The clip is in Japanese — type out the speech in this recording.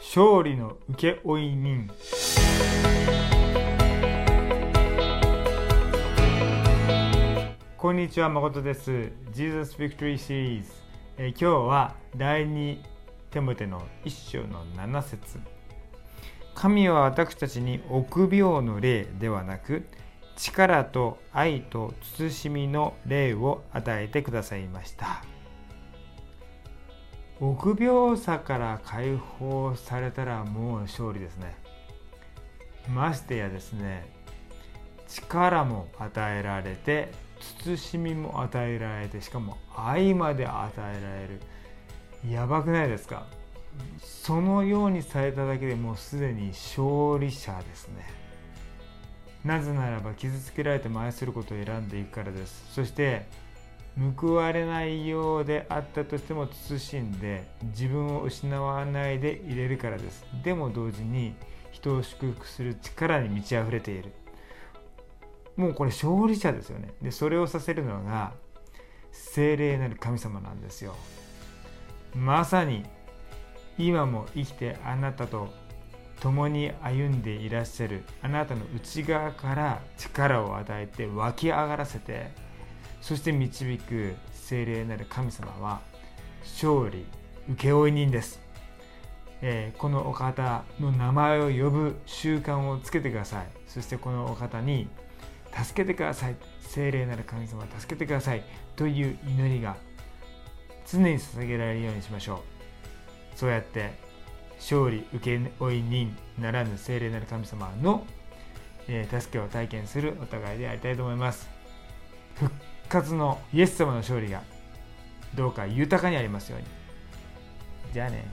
勝利の請負人。こんにちは誠です。Jesus Victory Series、えー、今日は第2テモテの一章の7節。神は私たちに臆病の霊ではなく力と愛と慎みの霊を与えてくださいました。臆病さから解放されたらもう勝利ですね。ましてやですね力も与えられて慎みも与えられてしかも愛まで与えられる。やばくないですか？そのようにされただけでもうすでに勝利者ですね。なぜならば傷つけられても愛することを選んでいくからです。そして報われないようであったとしても慎んで自分を失わないでいれるからです。でも同時に人を祝福する力に満ち溢れている。もうこれ勝利者ですよね。でそれをさせるのが精霊なる神様なんですよ。まさに今も生きてあなたと共に歩んでいらっしゃるあなたの内側から力を与えて湧き上がらせてそして導く精霊なる神様は勝利請負人です、えー、このお方の名前を呼ぶ習慣をつけてください。そしてこのお方に助けてください。精霊なる神様助けてください。という祈りが常に捧げられるようにしましょう。そうやって勝利請負人ならぬ精霊なる神様の、え、助けを体験するお互いでありたいと思います。活のイエス様の勝利がどうか豊かにありますように。じゃあね。